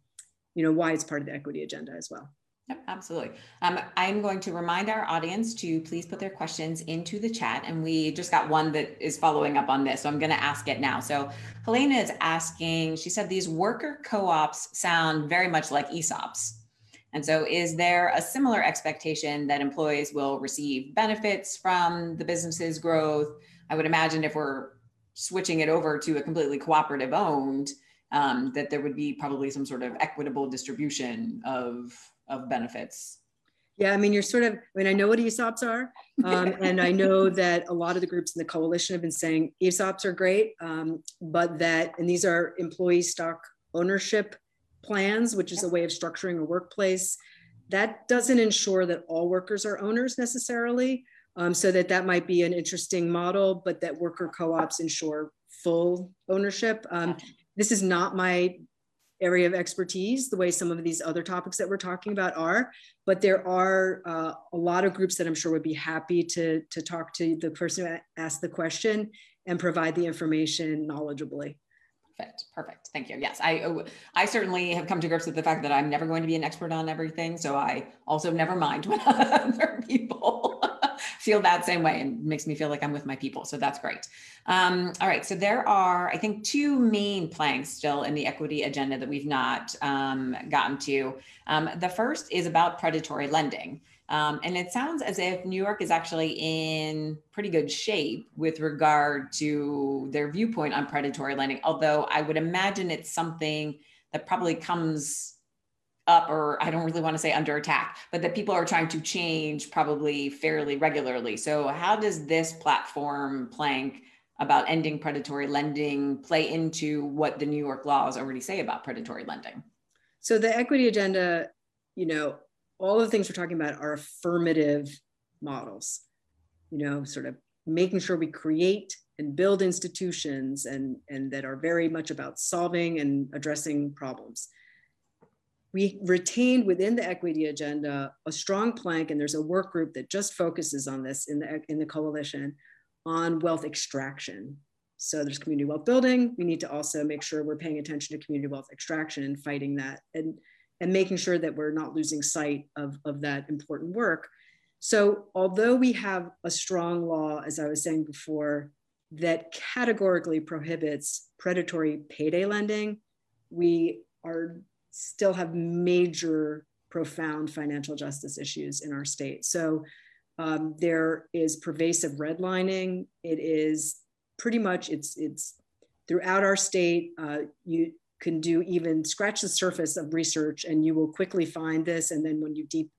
you know, why it's part of the equity agenda as well. Yep, absolutely. Um, I'm going to remind our audience to please put their questions into the chat. And we just got one that is following up on this. So I'm going to ask it now. So Helena is asking, she said, these worker co ops sound very much like ESOPs. And so, is there a similar expectation that employees will receive benefits from the business's growth? I would imagine if we're switching it over to a completely cooperative owned, um, that there would be probably some sort of equitable distribution of of benefits. Yeah, I mean, you're sort of, I mean, I know what ESOPs are. Um, (laughs) and I know that a lot of the groups in the coalition have been saying ESOPs are great, um, but that, and these are employee stock ownership plans, which is a way of structuring a workplace. That doesn't ensure that all workers are owners necessarily. Um, so that that might be an interesting model, but that worker co-ops ensure full ownership. Um, this is not my area of expertise the way some of these other topics that we're talking about are but there are uh, a lot of groups that i'm sure would be happy to, to talk to the person who asked the question and provide the information knowledgeably Perfect. Perfect. Thank you. Yes, I oh, I certainly have come to grips with the fact that I'm never going to be an expert on everything. So I also never mind (laughs) when other people (laughs) feel that same way and makes me feel like I'm with my people. So that's great. Um, all right. So there are, I think, two main planks still in the equity agenda that we've not um, gotten to. Um, the first is about predatory lending. Um, and it sounds as if New York is actually in pretty good shape with regard to their viewpoint on predatory lending, although I would imagine it's something that probably comes up or I don't really want to say under attack, but that people are trying to change probably fairly regularly. So, how does this platform plank about ending predatory lending play into what the New York laws already say about predatory lending? So, the equity agenda, you know, all the things we're talking about are affirmative models, you know, sort of making sure we create and build institutions and, and that are very much about solving and addressing problems we retained within the equity agenda a strong plank, and there's a work group that just focuses on this in the, in the coalition on wealth extraction. So there's community wealth building. We need to also make sure we're paying attention to community wealth extraction and fighting that and, and making sure that we're not losing sight of, of that important work. So although we have a strong law, as I was saying before, that categorically prohibits predatory payday lending, we are still have major, profound financial justice issues in our state. So um, there is pervasive redlining. It is pretty much it's it's throughout our state. Uh, you can do even scratch the surface of research, and you will quickly find this. And then when you deep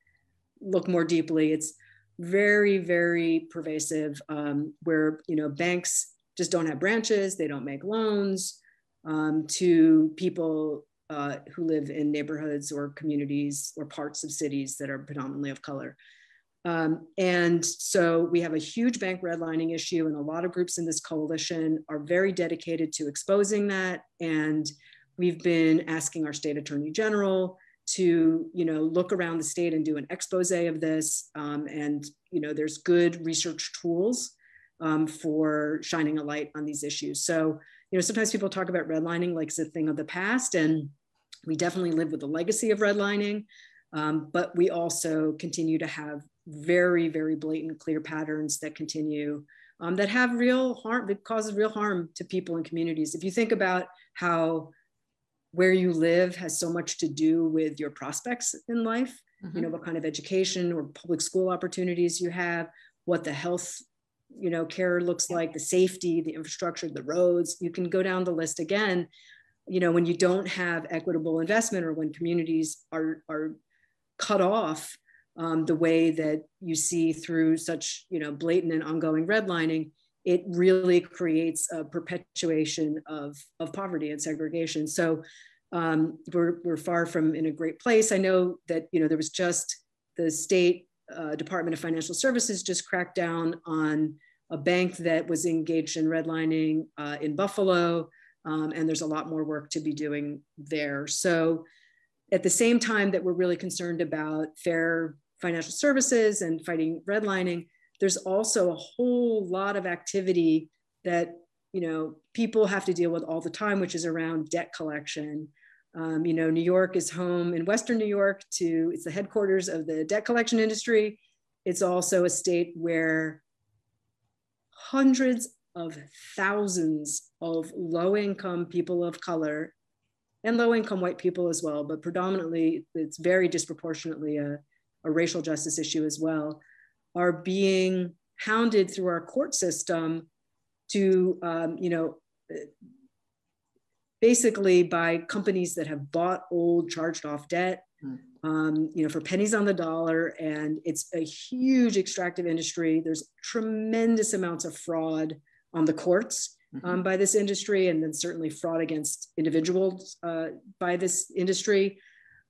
look more deeply, it's very very pervasive. Um, where you know banks just don't have branches, they don't make loans um, to people uh, who live in neighborhoods or communities or parts of cities that are predominantly of color. Um, and so we have a huge bank redlining issue, and a lot of groups in this coalition are very dedicated to exposing that. And we've been asking our state attorney general to, you know, look around the state and do an expose of this. Um, and you know, there's good research tools um, for shining a light on these issues. So you know, sometimes people talk about redlining like it's a thing of the past, and we definitely live with the legacy of redlining, um, but we also continue to have very, very blatant, clear patterns that continue um, that have real harm, that causes real harm to people and communities. If you think about how where you live has so much to do with your prospects in life, mm-hmm. you know, what kind of education or public school opportunities you have, what the health you know care looks like the safety the infrastructure the roads you can go down the list again you know when you don't have equitable investment or when communities are are cut off um, the way that you see through such you know blatant and ongoing redlining it really creates a perpetuation of, of poverty and segregation so um, we're, we're far from in a great place i know that you know there was just the state uh, Department of Financial Services just cracked down on a bank that was engaged in redlining uh, in Buffalo, um, and there's a lot more work to be doing there. So, at the same time that we're really concerned about fair financial services and fighting redlining, there's also a whole lot of activity that you know people have to deal with all the time, which is around debt collection. Um, you know, New York is home in Western New York to, it's the headquarters of the debt collection industry. It's also a state where hundreds of thousands of low income people of color and low income white people as well, but predominantly it's very disproportionately a, a racial justice issue as well, are being hounded through our court system to, um, you know, basically by companies that have bought old charged off debt mm. um, you know for pennies on the dollar and it's a huge extractive industry there's tremendous amounts of fraud on the courts mm-hmm. um, by this industry and then certainly fraud against individuals uh, by this industry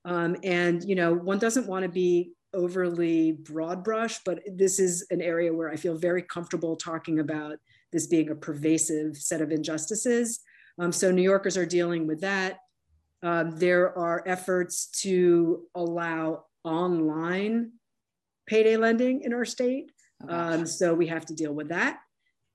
um, and you know one doesn't want to be overly broad brush but this is an area where i feel very comfortable talking about this being a pervasive set of injustices um, so New Yorkers are dealing with that. Um, there are efforts to allow online payday lending in our state. Oh, um, so we have to deal with that.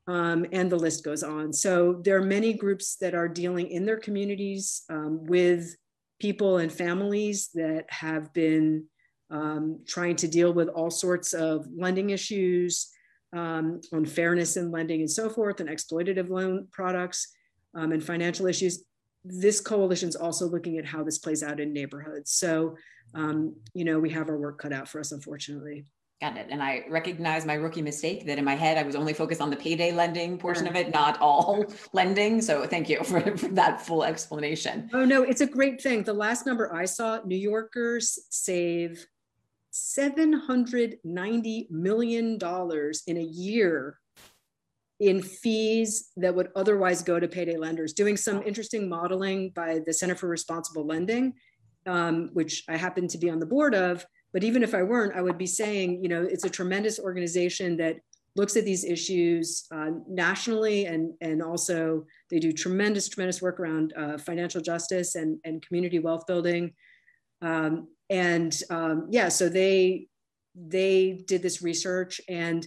Um, and the list goes on. So there are many groups that are dealing in their communities um, with people and families that have been um, trying to deal with all sorts of lending issues, um, fairness in lending and so forth, and exploitative loan products um, and financial issues. This coalition is also looking at how this plays out in neighborhoods. So, um, you know, we have our work cut out for us, unfortunately. Got it. And I recognize my rookie mistake that in my head I was only focused on the payday lending portion of it, not all (laughs) lending. So thank you for, for, that full explanation. Oh, no, it's a great thing. The last number I saw New Yorkers save $790 million in a year in fees that would otherwise go to payday lenders, doing some interesting modeling by the Center for Responsible Lending, um, which I happen to be on the board of. But even if I weren't, I would be saying, you know, it's a tremendous organization that looks at these issues uh, nationally and, and also they do tremendous, tremendous work around uh, financial justice and, and community wealth building. Um, and um, yeah, so they, they did this research and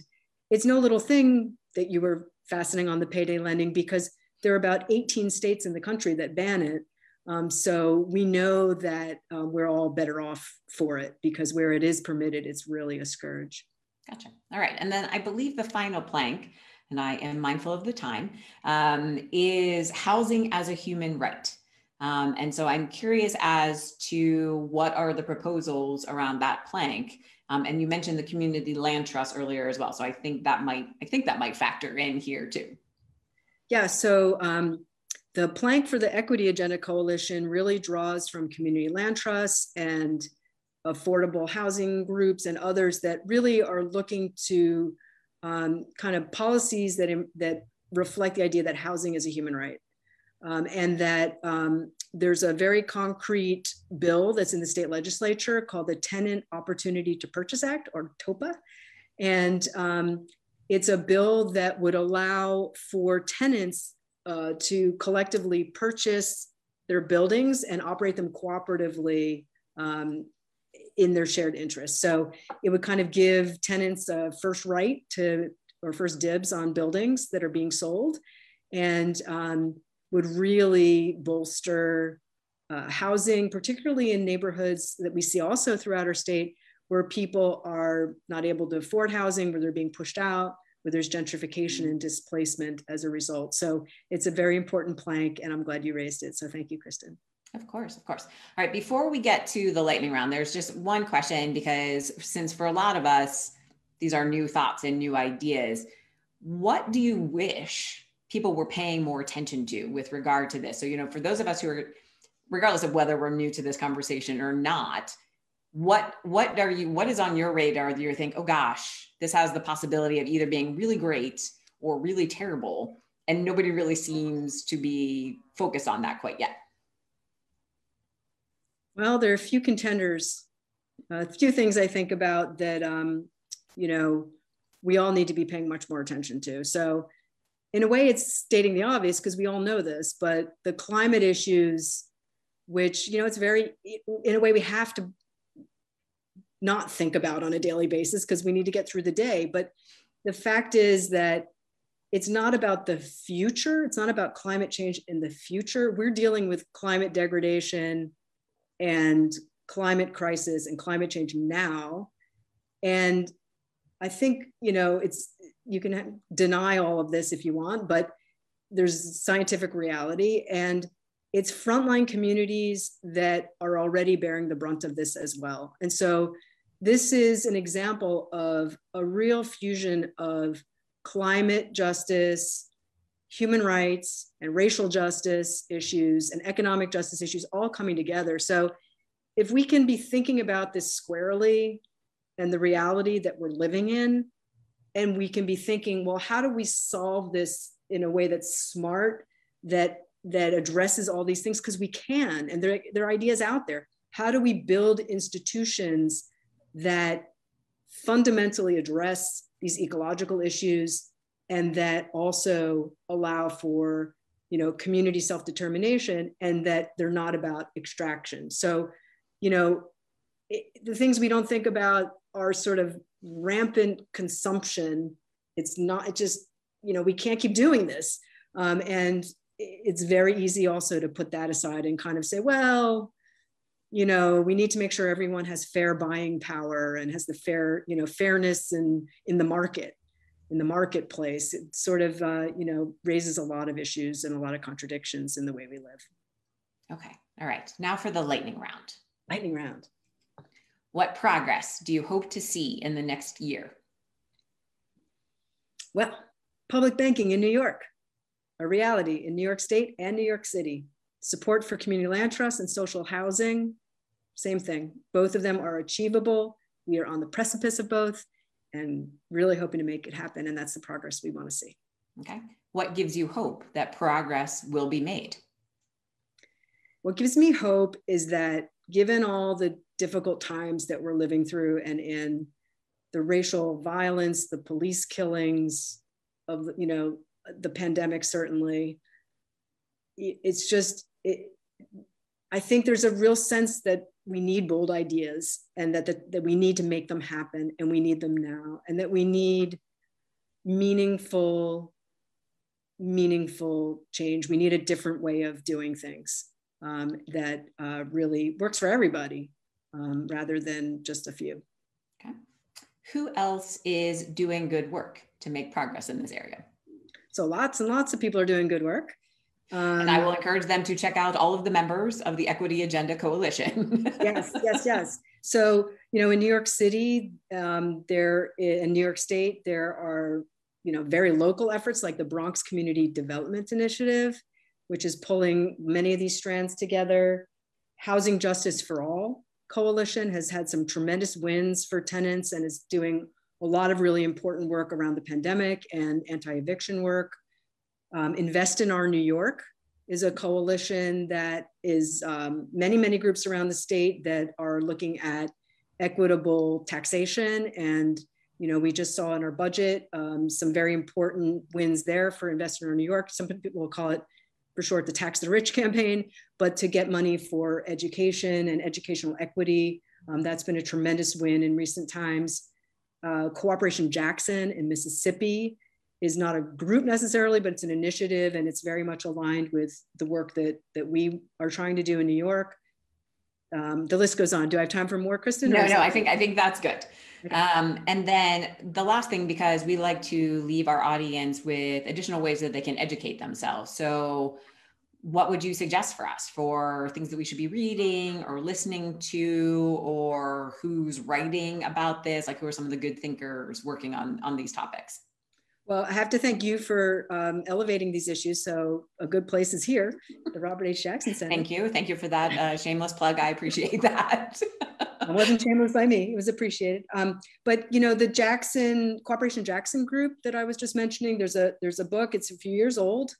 it's no little thing that you were fastening on the payday lending because there are about 18 states in the country that ban it. Um, so we know that um, we're all better off for it because where it is permitted, it's really a scourge. Gotcha. All right. And then I believe the final plank, and I am mindful of the time, um, is housing as a human right. Um, and so I'm curious as to what are the proposals around that plank um, and you mentioned the community land trust earlier as well. So I think that might, I think that might factor in here too. Yeah, so um, the plank for the Equity Agenda Coalition really draws from community land trusts and affordable housing groups and others that really are looking to um, kind of policies that, that reflect the idea that housing is a human right. Um, and that um, there's a very concrete bill that's in the state legislature called the Tenant Opportunity to Purchase Act, or TOPA. And um, it's a bill that would allow for tenants uh, to collectively purchase their buildings and operate them cooperatively um, in their shared interests. So it would kind of give tenants a first right to or first dibs on buildings that are being sold. And um, would really bolster uh, housing, particularly in neighborhoods that we see also throughout our state where people are not able to afford housing, where they're being pushed out, where there's gentrification and displacement as a result. So it's a very important plank, and I'm glad you raised it. So thank you, Kristen. Of course, of course. All right, before we get to the lightning round, there's just one question because since for a lot of us, these are new thoughts and new ideas, what do you wish people were paying more attention to with regard to this. So, you know, for those of us who are, regardless of whether we're new to this conversation or not, what what are you what is on your radar that you think, oh gosh, this has the possibility of either being really great or really terrible, and nobody really seems to be focused on that quite yet. Well, there are a few contenders, a few things I think about that um, you know we all need to be paying much more attention to. So in a way it's stating the obvious because we all know this but the climate issues which you know it's very in a way we have to not think about on a daily basis because we need to get through the day. But the fact is that it's not about the future. It's not about climate change in the future. We're dealing with climate degradation and climate crisis and climate change now. And i think you know it's you can deny all of this if you want, but there's scientific reality. And it's frontline communities that are already bearing the brunt of this as well. And so this is an example of a real fusion of climate justice, human rights and racial justice issues and economic justice issues all coming together. So if we can be thinking about this squarely and the reality that we're living in, and we can be thinking, well, how do we solve this in a way that's smart, that that addresses all these things? Because we can, and there, there are ideas out there. How do we build institutions that fundamentally address these ecological issues and that also allow for you know community self-determination and that they're not about extraction so you know it, the things we don't think about are sort of rampant consumption. It's not it just you know we can't keep doing this. Um, and it's very easy also to put that aside and kind of say well you know we need to make sure everyone has fair buying power and has the fair you know fairness in in the market in the marketplace. It sort of uh, you know raises a lot of issues and a lot of contradictions in the way we live. Okay. All right. Now for the lightning round. Lightning round what progress do you hope to see in the next year well public banking in new york a reality in new york state and new york city support for community land trusts and social housing same thing both of them are achievable we are on the precipice of both and really hoping to make it happen. And that's the progress we want to see. Okay. What gives you hope that progress will be made? What gives me hope is that given all the difficult times that we're living through and in the racial violence, the police killings of, you know, the pandemic, certainly, it's just, it, I think there's a real sense that we need bold ideas and that, that, we need to make them happen and we need them now and that we need meaningful meaningful change. We need a different way of doing things um, that uh, really works for everybody um, rather than just a few okay who else is doing good work to make progress in this area so lots and lots of people are doing good work um, and I will encourage them to check out all of the members of the Equity Agenda Coalition. (laughs) yes, yes, yes. So, you know, in New York City, um, there in New York State, there are, you know, very local efforts like the Bronx Community Development Initiative, which is pulling many of these strands together. Housing Justice for All Coalition has had some tremendous wins for tenants and is doing a lot of really important work around the pandemic and anti eviction work. Um, Invest in Our New York is a coalition that is um, many, many groups around the state that are looking at equitable taxation. And, you know, we just saw in our budget um, some very important wins there for Invest in Our New York. Some people will call it for short the Tax the Rich (laughs) campaign, but to get money for education and educational equity. Um, that's been a tremendous win in recent times. Uh, Cooperation Jackson in Mississippi is not a group necessarily, but it's an initiative and it's very much aligned with the work that, that we are trying to do in New York. Um, the list goes on. Do I have time for more, Kristen? No, no, I think I think that's good. Um, and then the last thing, because we like to leave our audience with additional ways that they can educate themselves. So, what would you suggest for us for things that we should be reading or listening to, or who's writing about this? Like, who are some of the good thinkers working on on these topics? Well, I have to thank you for um, elevating these issues. So a good place is here, the Robert H. Jackson Center. Thank you. Thank you for that uh, shameless plug. I appreciate that. (laughs) it wasn't shameless by me. It was appreciated. Um, but you know, the Jackson Cooperation Jackson group that I was just mentioning, there's a there's a book. It's a few years old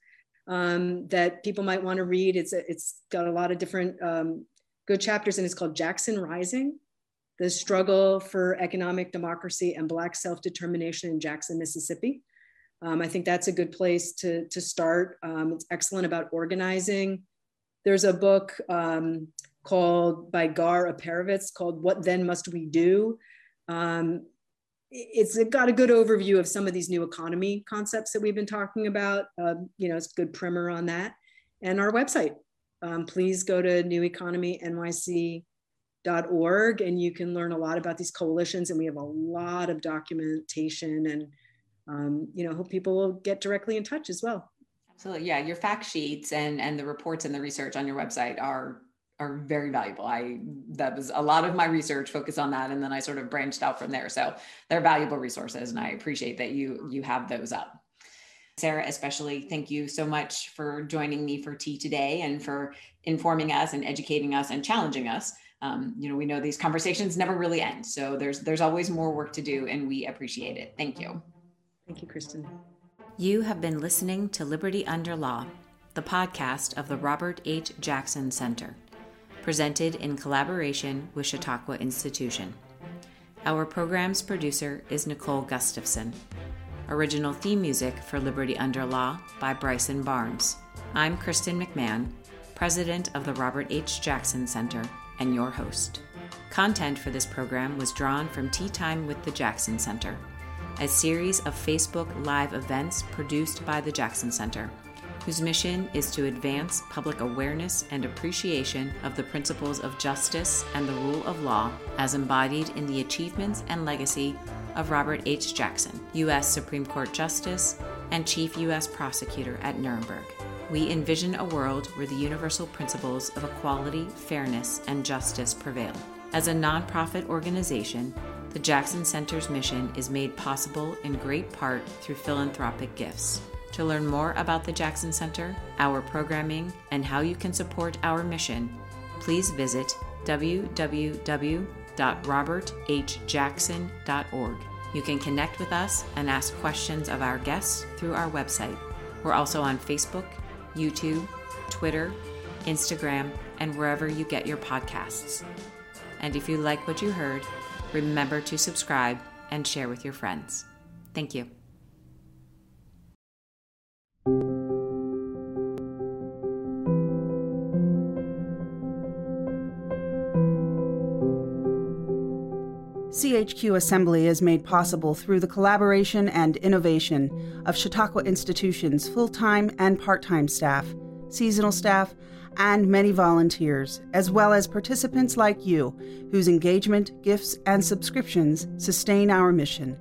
um, that people might want to read. It's a, it's got a lot of different um, good chapters, and it's called Jackson Rising the struggle for economic democracy and Black self determination in Jackson, Mississippi. Um, I think that's a good place to, to start. Um, it's excellent about organizing. There's a book um, called by Gar Alperovitz called What Then Must We Do? Um, it's got a good overview of some of these new economy concepts that we've been talking about. Uh, you know, it's a good primer on that. And our website, um, please go to neweconomynyc.org and you can learn a lot about these coalitions. And we have a lot of documentation and um, you know, hope people will get directly in touch as well. Absolutely. Yeah. Your fact sheets and, and the reports and the research on your website are, are very valuable. I, that was a lot of my research focused on that. And then I sort of branched out from there. So they're valuable resources and I appreciate that you, you have those up. Sarah, especially, thank you so much for joining me for tea today and for informing us and educating us and challenging us. Um, you know, we know these conversations never really end, so there's there's always more work to do, and we appreciate it. Thank you. Thank you, Kristen. You have been listening to Liberty Under Law, the podcast of the Robert H. Jackson Center, presented in collaboration with Chautauqua Institution. Our program's producer is Nicole Gustafson. Original theme music for Liberty Under Law by Bryson Barnes. I'm Kristen McMahon, president of the Robert H. Jackson Center and your host. Content for this program was drawn from Tea Time with the Jackson Center a series of Facebook Live events produced by the Jackson Center, whose mission is to advance public awareness and appreciation of the principles of justice and the rule of law as embodied in the achievements and legacy of Robert H. Jackson, U.S. Supreme Court Justice and Chief U.S. Prosecutor at Nuremberg. We envision a world where the universal principles of equality, fairness, and justice prevail. As a nonprofit organization, the Jackson Center's mission is made possible in great part through philanthropic gifts. To learn more about the Jackson Center, our programming, and how you can support our mission, please visit www.roberthjackson.org. You can connect with us and ask questions of our guests through our website. We're also on Facebook, YouTube, Twitter, Instagram, and wherever you get your podcasts. And if you like what you heard, remember to subscribe and share with your friends. Thank you. CHQ Assembly is made possible through the collaboration and innovation of Chautauqua Institution's full time and part time staff, seasonal staff, and many volunteers, as well as participants like you, whose engagement, gifts, and subscriptions sustain our mission.